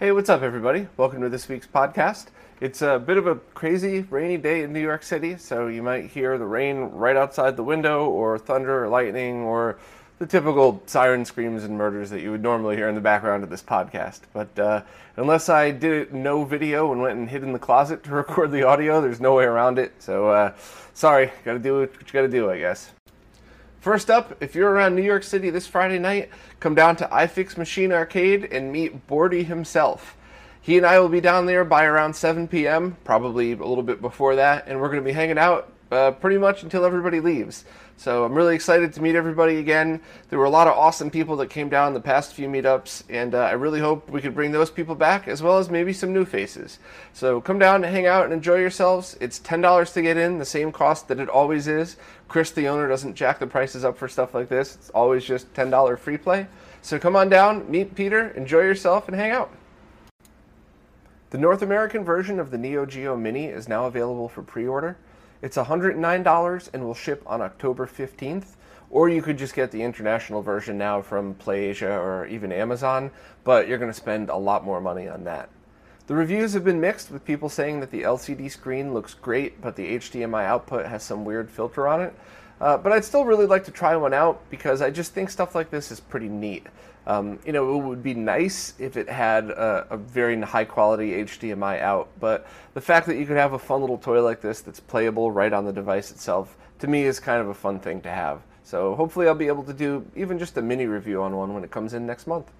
Hey, what's up, everybody? Welcome to this week's podcast. It's a bit of a crazy, rainy day in New York City, so you might hear the rain right outside the window, or thunder, or lightning, or the typical siren screams and murders that you would normally hear in the background of this podcast. But uh, unless I did no video and went and hid in the closet to record the audio, there's no way around it. So, uh, sorry, gotta do what you gotta do, I guess. First up, if you're around New York City this Friday night, come down to iFix Machine Arcade and meet Bordy himself. He and I will be down there by around 7 p.m., probably a little bit before that, and we're going to be hanging out uh, pretty much until everybody leaves. So I'm really excited to meet everybody again. There were a lot of awesome people that came down the past few meetups, and uh, I really hope we could bring those people back as well as maybe some new faces. So come down and hang out and enjoy yourselves. It's $10 to get in, the same cost that it always is. Chris, the owner, doesn't jack the prices up for stuff like this. It's always just $10 free play. So come on down, meet Peter, enjoy yourself, and hang out. The North American version of the Neo Geo Mini is now available for pre order. It's $109 and will ship on October 15th. Or you could just get the international version now from PlayAsia or even Amazon, but you're going to spend a lot more money on that. The reviews have been mixed, with people saying that the LCD screen looks great, but the HDMI output has some weird filter on it. Uh, but I'd still really like to try one out because I just think stuff like this is pretty neat. Um, you know, it would be nice if it had a, a, very high quality HDMI out, but the fact that you could have a fun little toy like this that's playable right on the device itself, to me, is kind of a fun thing to have. So hopefully, I'll be able to do even just a mini review on one when it comes in next month.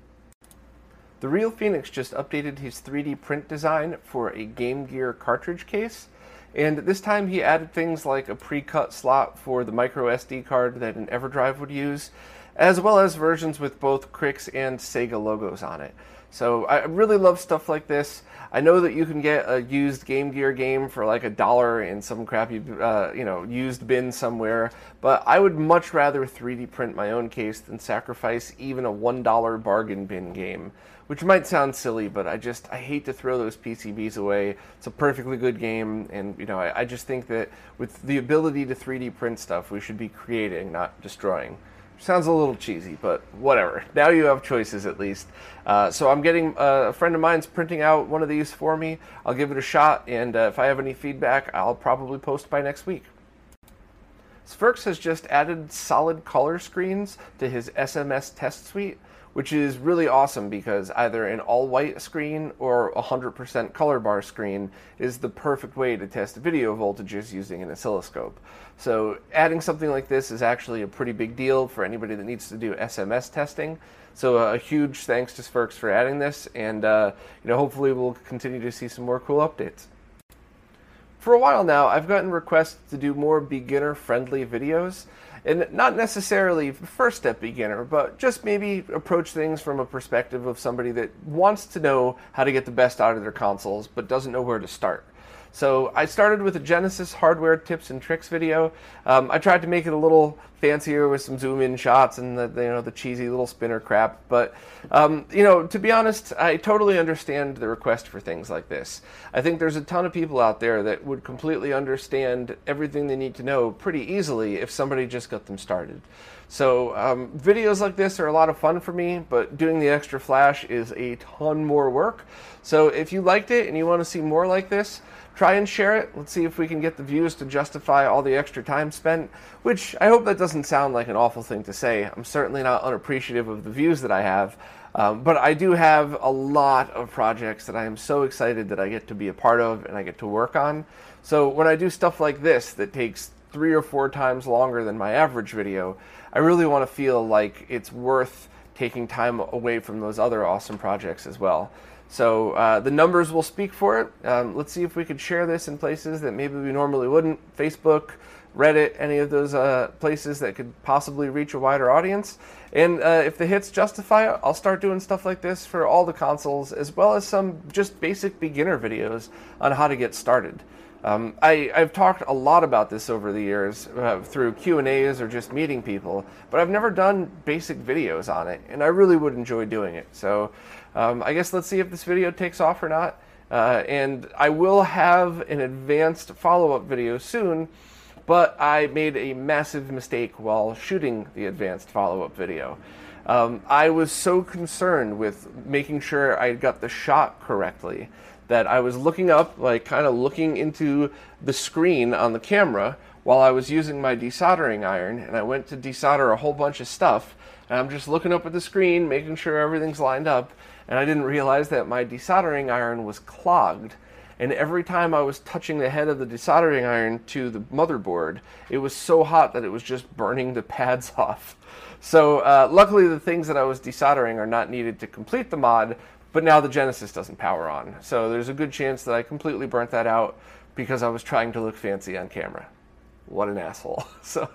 The Real Phoenix just updated his 3D print design for a Game Gear cartridge case. And this time he added things like a pre-cut slot for the micro SD card that an EverDrive would use, as well as versions with both Krikzz and Sega logos on it. So I really love stuff like this. I know that you can get a used Game Gear game for like a dollar in some crappy, uh, you know, used bin somewhere. But I would much rather 3D print my own case than sacrifice even a one dollar bargain bin game. Which might sound silly, but I just I hate to throw those PCBs away. It's a perfectly good game, and you know I, I just think that with the ability to 3D print stuff, we should be creating, not destroying. Sounds a little cheesy, but whatever. Now you have choices at least. Uh, so I'm getting uh, a friend of mine's printing out one of these for me. I'll give it a shot, and uh, if I have any feedback, I'll probably post by next week. Sphyrx has just added solid color screens to his SMS test suite, which is really awesome because either an all white screen or a 100% color bar screen is the perfect way to test video voltages using an oscilloscope. So, adding something like this is actually a pretty big deal for anybody that needs to do SMS testing. So, uh, a huge thanks to Sphyrx for adding this, and uh, you know, hopefully, we'll continue to see some more cool updates. For a while now, I've gotten requests to do more beginner friendly videos and not necessarily first step beginner, but just maybe approach things from a perspective of somebody that wants to know how to get the best out of their consoles but doesn't know where to start. So I started with a Genesis hardware tips and tricks video. Um, I tried to make it a little fancier with some zoom in shots and the, you know the cheesy little spinner crap. But um, you know, to be honest, I totally understand the request for things like this. I think there's a ton of people out there that would completely understand everything they need to know pretty easily if somebody just got them started. So um, videos like this are a lot of fun for me, but doing the extra flash is a ton more work. So if you liked it and you want to see more like this, try and share it. Let's see if we can get the views to justify all the extra time spent, which I hope that doesn't sound like an awful thing to say. I'm certainly not unappreciative of the views that I have, um, but I do have a lot of projects that I am so excited that I get to be a part of and I get to work on. So when I do stuff like this that takes three or four times longer than my average video, I really want to feel like it's worth taking time away from those other awesome projects as well. So uh, the numbers will speak for it. Um, let's see if we could share this in places that maybe we normally wouldn't. Facebook, Reddit, any of those uh, places that could possibly reach a wider audience. And uh, if the hits justify it, I'll start doing stuff like this for all the consoles, as well as some just basic beginner videos on how to get started. Um, I, have talked a lot about this over the years uh, through Q and A's or just meeting people, but I've never done basic videos on it, and I really would enjoy doing it. So um, I guess let's see if this video takes off or not. Uh, and I will have an advanced follow-up video soon but I made a massive mistake while shooting the advanced follow up video. Um, I was so concerned with making sure I got the shot correctly that I was looking up, like kind of looking into the screen on the camera while I was using my desoldering iron, and I went to desolder a whole bunch of stuff. And I'm just looking up at the screen, making sure everything's lined up, and I didn't realize that my desoldering iron was clogged and every time I was touching the head of the desoldering iron to the motherboard, it was so hot that it was just burning the pads off. So uh, luckily, the things that I was desoldering are not needed to complete the mod, but now the Genesis doesn't power on. So there's a good chance that I completely burnt that out because I was trying to look fancy on camera. What an asshole. So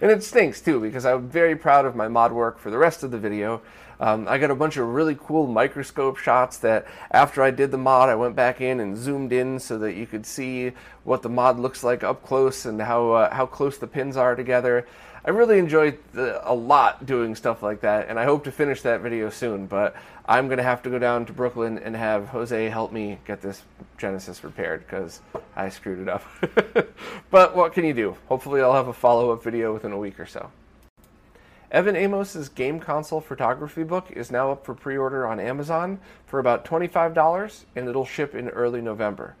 and it stinks too because I'm very proud of my mod work for the rest of the video. Um, I got a bunch of really cool microscope shots that after I did the mod, I went back in and zoomed in so that you could see what the mod looks like up close and how uh, how close the pins are together. I really enjoyed the, a lot doing stuff like that, and I hope to finish that video soon. But I'm gonna have to go down to Brooklyn and have Jose help me get this Genesis repaired because I screwed it up. but what can you do? Hopefully, I'll have a follow-up video within a week or so. Evan Amos's game console photography book is now up for pre-order on Amazon for about $25 and it'll ship in early November.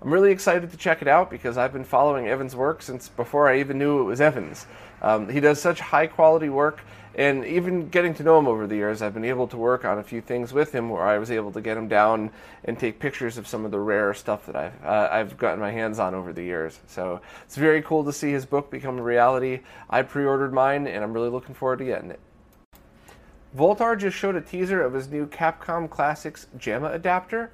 I'm really excited to check it out because I've been following Evan's work since before I even knew it was Evan's. Um, he does such high quality work, and even getting to know him over the years, I've been able to work on a few things with him where I was able to get him down and take pictures of some of the rare stuff that I've uh, I've gotten my hands on over the years. So it's very cool to see his book become a reality. I pre-ordered mine, and I'm really looking forward to getting it. Voultar just showed a teaser of his new Capcom Classics JAMMA adapter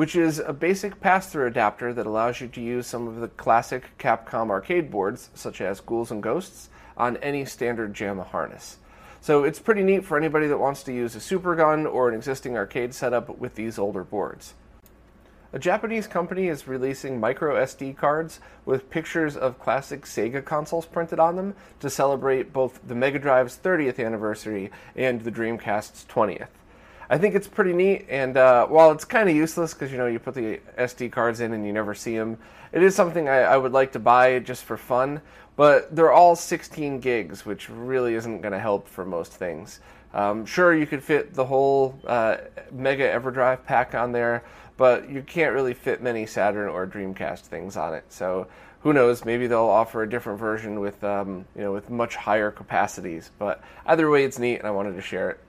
which is a basic pass-through adapter that allows you to use some of the classic Capcom arcade boards, such as Ghouls and Ghosts, on any standard JAMMA harness. So it's pretty neat for anybody that wants to use a Super Gun or an existing arcade setup with these older boards. A Japanese company is releasing micro SD cards with pictures of classic Sega consoles printed on them to celebrate both the Mega Drive's 30th anniversary and the Dreamcast's 20th. I think it's pretty neat. And uh, while it's kind of useless because you know you put the SD cards in and you never see them, it is something I, I would like to buy just for fun. But they're all 16 gigs, which really isn't going to help for most things. Um, sure, you could fit the whole uh, Mega EverDrive pack on there, but you can't really fit many Saturn or Dreamcast things on it. So who knows? Maybe they'll offer a different version with um, you know with much higher capacities. But either way, it's neat, and I wanted to share it.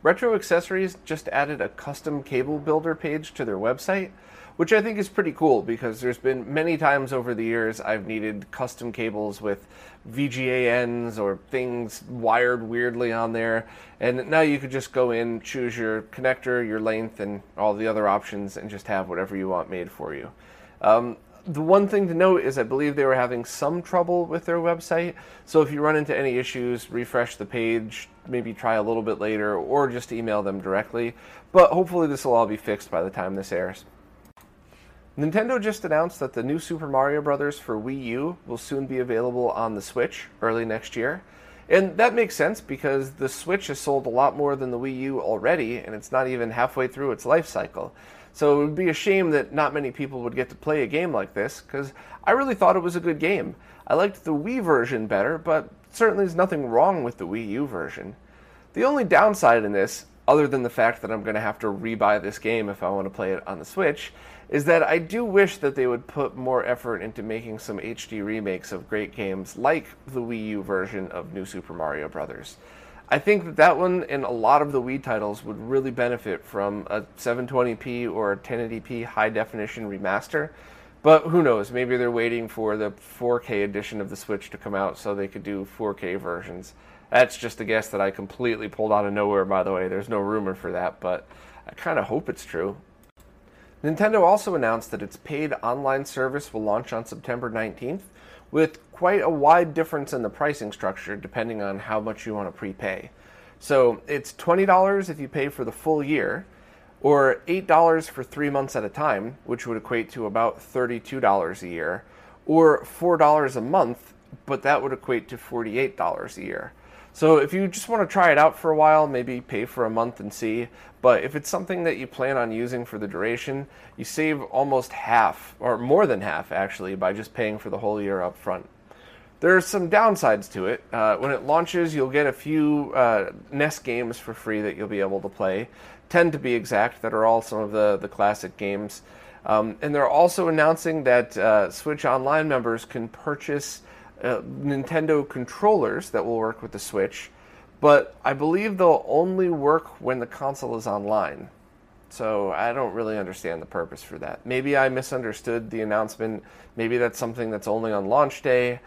Retro Accessories just added a custom cable builder page to their website, which I think is pretty cool because there's been many times over the years I've needed custom cables with VGA ends or things wired weirdly on there. And now you could just go in, choose your connector, your length, and all the other options, and just have whatever you want made for you. Um, the one thing to note is I believe they were having some trouble with their website. So if you run into any issues, refresh the page, maybe try a little bit later, or just email them directly. But hopefully, this will all be fixed by the time this airs. Nintendo just announced that the new Super Mario Bros. for Wii U will soon be available on the Switch early next year. And that makes sense because the Switch has sold a lot more than the Wii U already, and it's not even halfway through its life cycle. So it would be a shame that not many people would get to play a game like this, because I really thought it was a good game. I liked the Wii version better, but certainly there's nothing wrong with the Wii U version. The only downside in this, other than the fact that I'm going to have to rebuy this game if I want to play it on the Switch, is that I do wish that they would put more effort into making some HD remakes of great games like the Wii U version of New Super Mario Bros. I think that that one and a lot of the Wii titles would really benefit from a 720p or a 1080p high definition remaster. But who knows? Maybe they're waiting for the 4K edition of the Switch to come out so they could do 4K versions. That's just a guess that I completely pulled out of nowhere, by the way. There's no rumor for that, but I kind of hope it's true. Nintendo also announced that its paid online service will launch on September 19th, with quite a wide difference in the pricing structure depending on how much you want to prepay. So it's $20 if you pay for the full year, or $8 for three months at a time, which would equate to about $32 a year, or $4 a month, but that would equate to $48 a year. So if you just want to try it out for a while, maybe pay for a month and see. But if it's something that you plan on using for the duration, you save almost half, or more than half actually, by just paying for the whole year up front. There are some downsides to it. Uh, when it launches, you'll get a few uh, NES games for free that you'll be able to play. 10 to be exact, that are all some of the, the classic games. Um, and they're also announcing that uh, Switch Online members can purchase uh, Nintendo controllers that will work with the Switch, but I believe they'll only work when the console is online. So I don't really understand the purpose for that. Maybe I misunderstood the announcement. Maybe that's something that's only on launch day.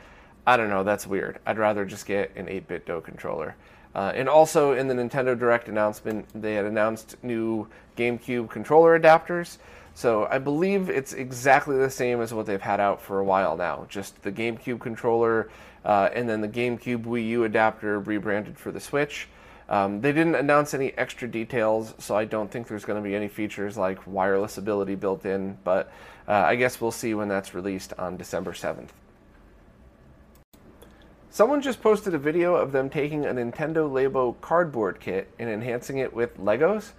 I don't know. That's weird. I'd rather just get an 8BitDo controller. Uh, and also in the Nintendo Direct announcement, they had announced new GameCube controller adapters. So I believe it's exactly the same as what they've had out for a while now. Just the GameCube controller uh, and then the GameCube Wii U adapter rebranded for the Switch. Um, they didn't announce any extra details, so I don't think there's going to be any features like wireless ability built in, but uh, I guess we'll see when that's released on December 7th. Someone just posted a video of them taking a Nintendo Labo cardboard kit and enhancing it with Legos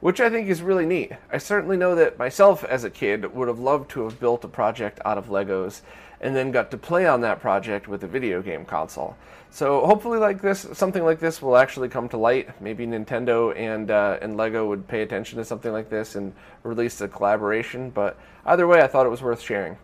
which I think is really neat. I certainly know that myself as a kid would have loved to have built a project out of Legos and then got to play on that project with a video game console. So hopefully, like this, something like this will actually come to light. Maybe Nintendo and uh, and Lego would pay attention to something like this and release a collaboration. But either way, I thought it was worth sharing.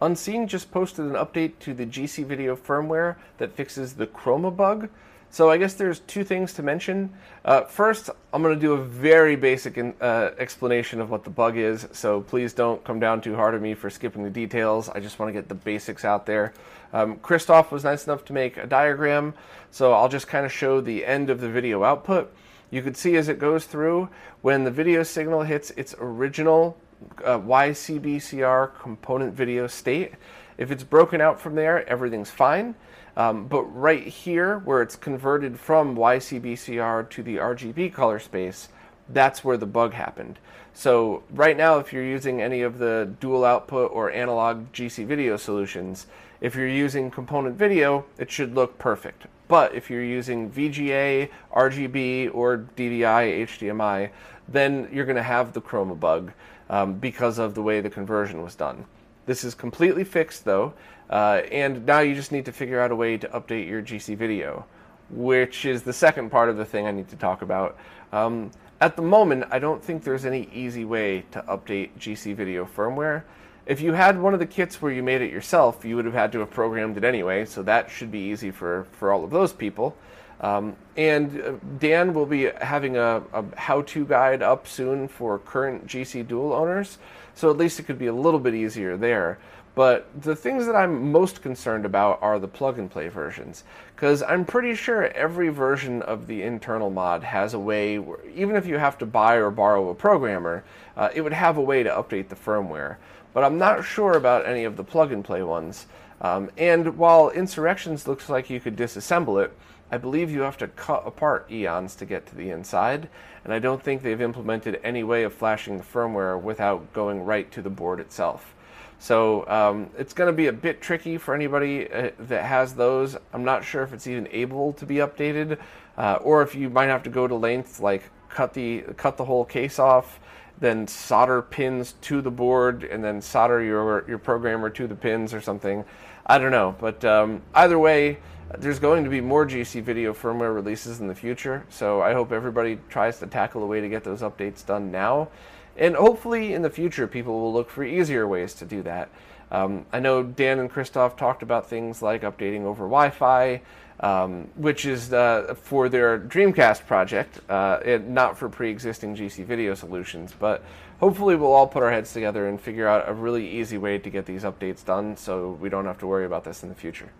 Unseen just posted an update to the GC Video firmware that fixes the chroma bug. So I guess there's two things to mention. Uh, first, I'm going to do a very basic in, uh, explanation of what the bug is. So please don't come down too hard on me for skipping the details. I just want to get the basics out there. Um, Christoph was nice enough to make a diagram, so I'll just kind of show the end of the video output. You can see as it goes through when the video signal hits its original uh, YCBCR component video state. If it's broken out from there, everything's fine. Um, but right here, where it's converted from YCBCR to the RGB color space, that's where the bug happened. So right now, if you're using any of the dual output or analog GC video solutions, if you're using component video, it should look perfect. But if you're using VGA, RGB, or DVI, HDMI, then you're going to have the chroma bug um, because of the way the conversion was done. This is completely fixed though, uh, and now you just need to figure out a way to update your GC video, which is the second part of the thing I need to talk about. Um, at the moment, I don't think there's any easy way to update GC video firmware. If you had one of the kits where you made it yourself, you would have had to have programmed it anyway, so that should be easy for, for all of those people. Um, and uh, Dan will be having a, a how to guide up soon for current GC Dual owners. So at least it could be a little bit easier there. But the things that I'm most concerned about are the plug and play versions. Because I'm pretty sure every version of the internal mod has a way, where, even if you have to buy or borrow a programmer, uh, it would have a way to update the firmware. But I'm not sure about any of the plug and play ones. Um, and while Insurrections looks like you could disassemble it, I believe you have to cut apart eons to get to the inside, and I don't think they've implemented any way of flashing the firmware without going right to the board itself. So um, it's going to be a bit tricky for anybody uh, that has those. I'm not sure if it's even able to be updated, uh, or if you might have to go to lengths like cut the cut the whole case off, then solder pins to the board, and then solder your your programmer to the pins or something. I don't know, but um, either way there's going to be more GC video firmware releases in the future, so I hope everybody tries to tackle a way to get those updates done now. And hopefully in the future, people will look for easier ways to do that. Um, I know Dan and Christoph talked about things like updating over Wi Fi, um, which is uh, for their Dreamcast project, uh, and not for pre existing GC video solutions. But hopefully, we'll all put our heads together and figure out a really easy way to get these updates done so we don't have to worry about this in the future.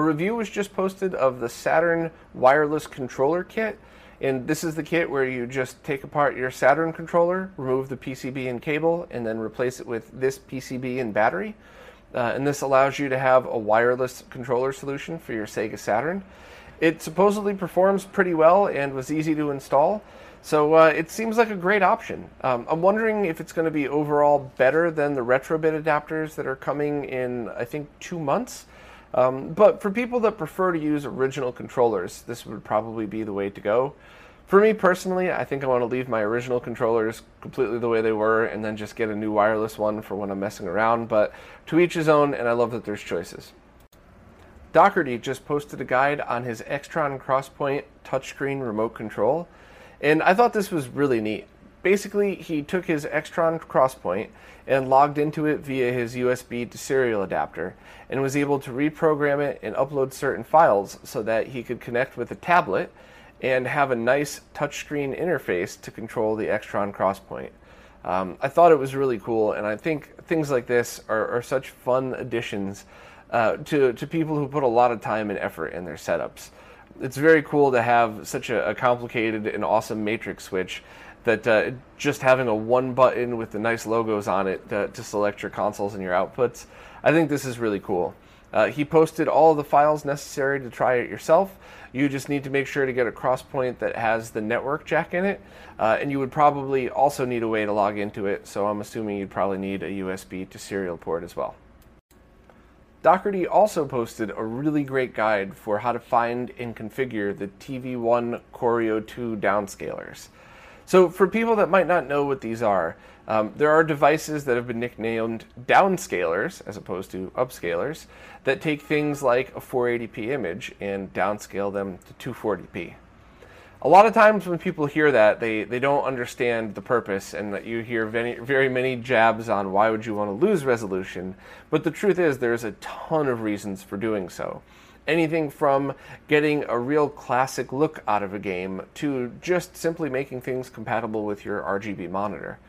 A review was just posted of the Saturn wireless controller kit. And this is the kit where you just take apart your Saturn controller, remove the PCB and cable, and then replace it with this PCB and battery. Uh, and this allows you to have a wireless controller solution for your Sega Saturn. It supposedly performs pretty well and was easy to install. So uh, it seems like a great option. Um, I'm wondering if it's going to be overall better than the Retrobit adapters that are coming in, I think, two months. Um, but for people that prefer to use original controllers, this would probably be the way to go. For me personally, I think I want to leave my original controllers completely the way they were and then just get a new wireless one for when I'm messing around. But to each his own, and I love that there's choices. Doherty just posted a guide on his Extron Crosspoint touchscreen remote control. And I thought this was really neat. Basically, he took his Extron Crosspoint and logged into it via his USB to serial adapter and was able to reprogram it and upload certain files so that he could connect with a tablet and have a nice touchscreen interface to control the Extron Crosspoint. Um, I thought it was really cool, and I think things like this are, are such fun additions uh, to, to people who put a lot of time and effort in their setups it's very cool to have such a, a complicated and awesome matrix switch that uh, just having a one button with the nice logos on it to, to, select your consoles and your outputs, I think this is really cool. Uh, he posted all the files necessary to try it yourself. You just need to make sure to get a crosspoint that has the network jack in it, uh, and you would probably also need a way to log into it. So I'm assuming you'd probably need a USB to serial port as well. Doherty also posted a really great guide for how to find and configure the TV1 Corio 2 downscalers. So, for people that might not know what these are, um, there are devices that have been nicknamed downscalers, as opposed to upscalers, that take things like a 480p image and downscale them to 240p a lot of times when people hear that, they, they don't understand the purpose, and that you hear very, very many jabs on why would you want to lose resolution. But the truth is, there's a ton of reasons for doing so. Anything from getting a real classic look out of a game to just simply making things compatible with your RGB monitor.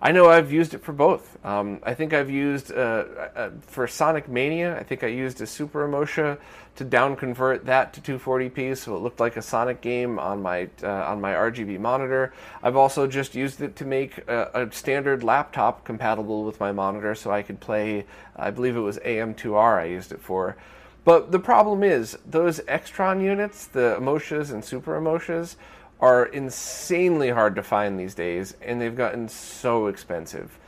I know I've used it for both. Um, I think I've used uh, uh, for Sonic Mania. I think I used a Super Emotia to down convert that to 240p, so it looked like a Sonic game on my uh, on my RGB monitor. I've also just used it to make a, a, standard laptop compatible with my monitor, so I could play. I believe it was AM2R. I used it for. But the problem is those Extron units, the Emotias and Super Emotias are insanely hard to find these days, and they've gotten so expensive.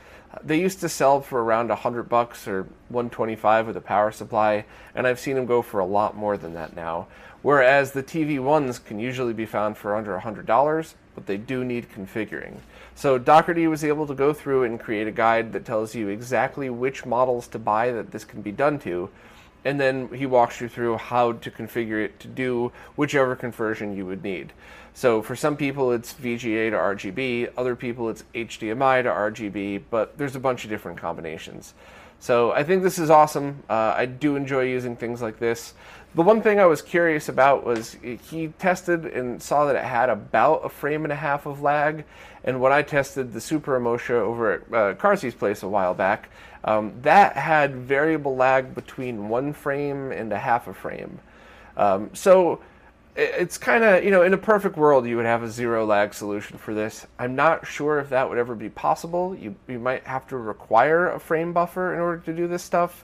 They used to sell for around 100 bucks or 125 with a power supply, and I've seen them go for a lot more than that now. Whereas the TV ones can usually be found for under $100, but they do need configuring. So Doherty was able to go through and create a guide that tells you exactly which models to buy that this can be done to, and then he walks you through how to configure it to do whichever conversion you would need. So for some people it's VGA to RGB, other people it's HDMI to RGB, but there's a bunch of different combinations. So I think this is awesome. Uh, I do enjoy using things like this. The one thing I was curious about was he tested and saw that it had about a frame and a half of lag. And when I tested the Super Emotia over at uh, Carsey's place a while back, um, that had variable lag between one frame and a half a frame. Um, so it's kind of you know in a perfect world you would have a zero lag solution for this. I'm not sure if that would ever be possible. You, you might have to require a frame buffer in order to do this stuff.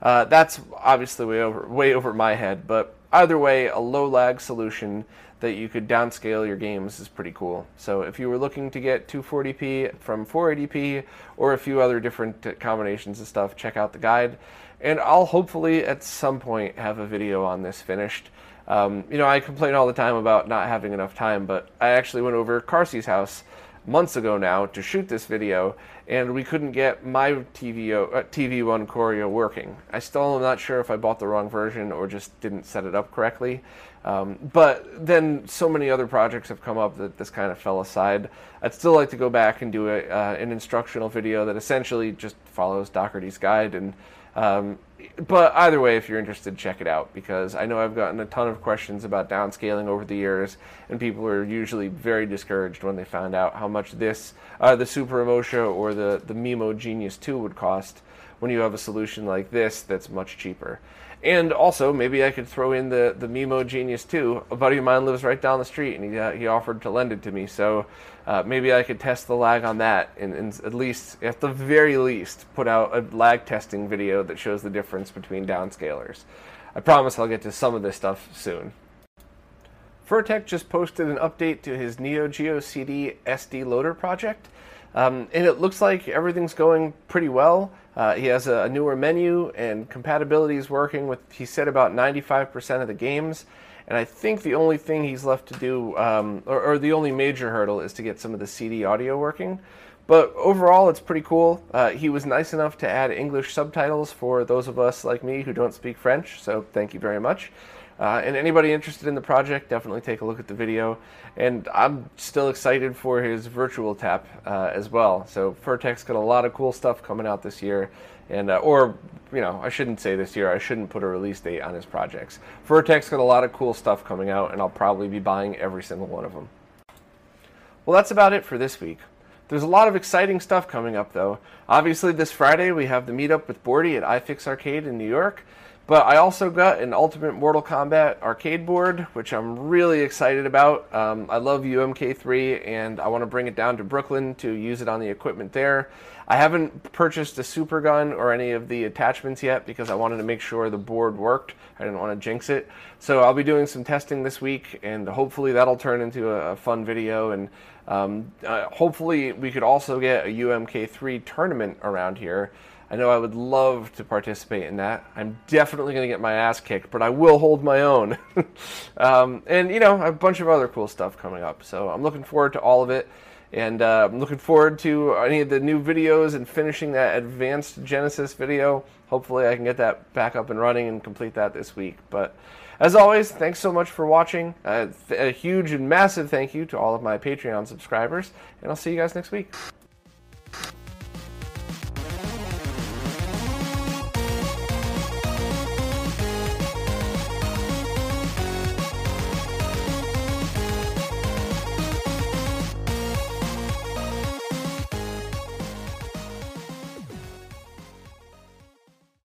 Uh, that's obviously way over way over my head but either way a low lag solution that you could downscale your games is pretty cool. So if you were looking to get 240p from 480p or a few other different combinations of stuff check out the guide. And i'll hopefully at some point have a video on this finished. Um, you know, I complain all the time about not having enough time, but I actually went over Carsey's house months ago now to shoot this video, and we couldn't get my TV, uh, TV1 Corio working. I still am not sure if I bought the wrong version or just didn't set it up correctly. Um, but then so many other projects have come up that this kind of fell aside. I'd still like to go back and do a, uh, an instructional video that essentially just follows Doherty's guide and um, but either way, if you're interested, check it out because I know I've gotten a ton of questions about downscaling over the years, and people are usually very discouraged when they find out how much this, uh, the Super Emotia or the the Mimo Genius 2 would cost when you have a solution like this that's much cheaper. And also, maybe I could throw in the, the Mimo Genius too. A buddy of mine lives right down the street, and he, uh, he offered to lend it to me. So uh, maybe I could test the lag on that, and, and, at least, at the very least, put out a lag testing video that shows the difference between downscalers. I promise I'll get to some of this stuff soon. Furrtek just posted an update to his Neo Geo CD SD loader project. Um, and it looks like everything's going pretty well. Uh, he has a, newer menu and compatibility is working with, he said, about 95% of the games. And I think the only thing he's left to do, um, or, or, the only major hurdle, is to get some of the CD audio working. But overall, it's pretty cool. Uh, he was nice enough to add English subtitles for those of us like me who don't speak French, so thank you very much. Uh, and anybody interested in the project, definitely take a look at the video. And I'm still excited for his virtual tap uh, as well. So Furrtek's got a lot of cool stuff coming out this year, and uh, or you know I shouldn't say this year. I shouldn't put a release date on his projects. Furrtek's got a lot of cool stuff coming out, and I'll probably be buying every single one of them. Well, that's about it for this week. There's a lot of exciting stuff coming up, though. Obviously, this Friday we have the meetup with Bordy at iFix Arcade in New York. But I also got an Ultimate Mortal Kombat arcade board, which I'm really excited about. Um, I love UMK3, and I want to bring it down to Brooklyn to use it on the equipment there. I haven't purchased a super gun or any of the attachments yet because I wanted to make sure the board worked. I didn't want to jinx it. So I'll be doing some testing this week, and hopefully that'll turn into a, fun video. And um, uh, hopefully we could also get a UMK3 tournament around here. I know I would love to participate in that. I'm definitely going to get my ass kicked, but I will hold my own. um, and, you know, a bunch of other cool stuff coming up. So I'm looking forward to all of it. And uh, I'm looking forward to any of the new videos and finishing that advanced Genesis video. Hopefully, I can get that back up and running and complete that this week. But as always, thanks so much for watching. Uh, th- a huge and massive thank you to all of my Patreon subscribers. And I'll see you guys next week.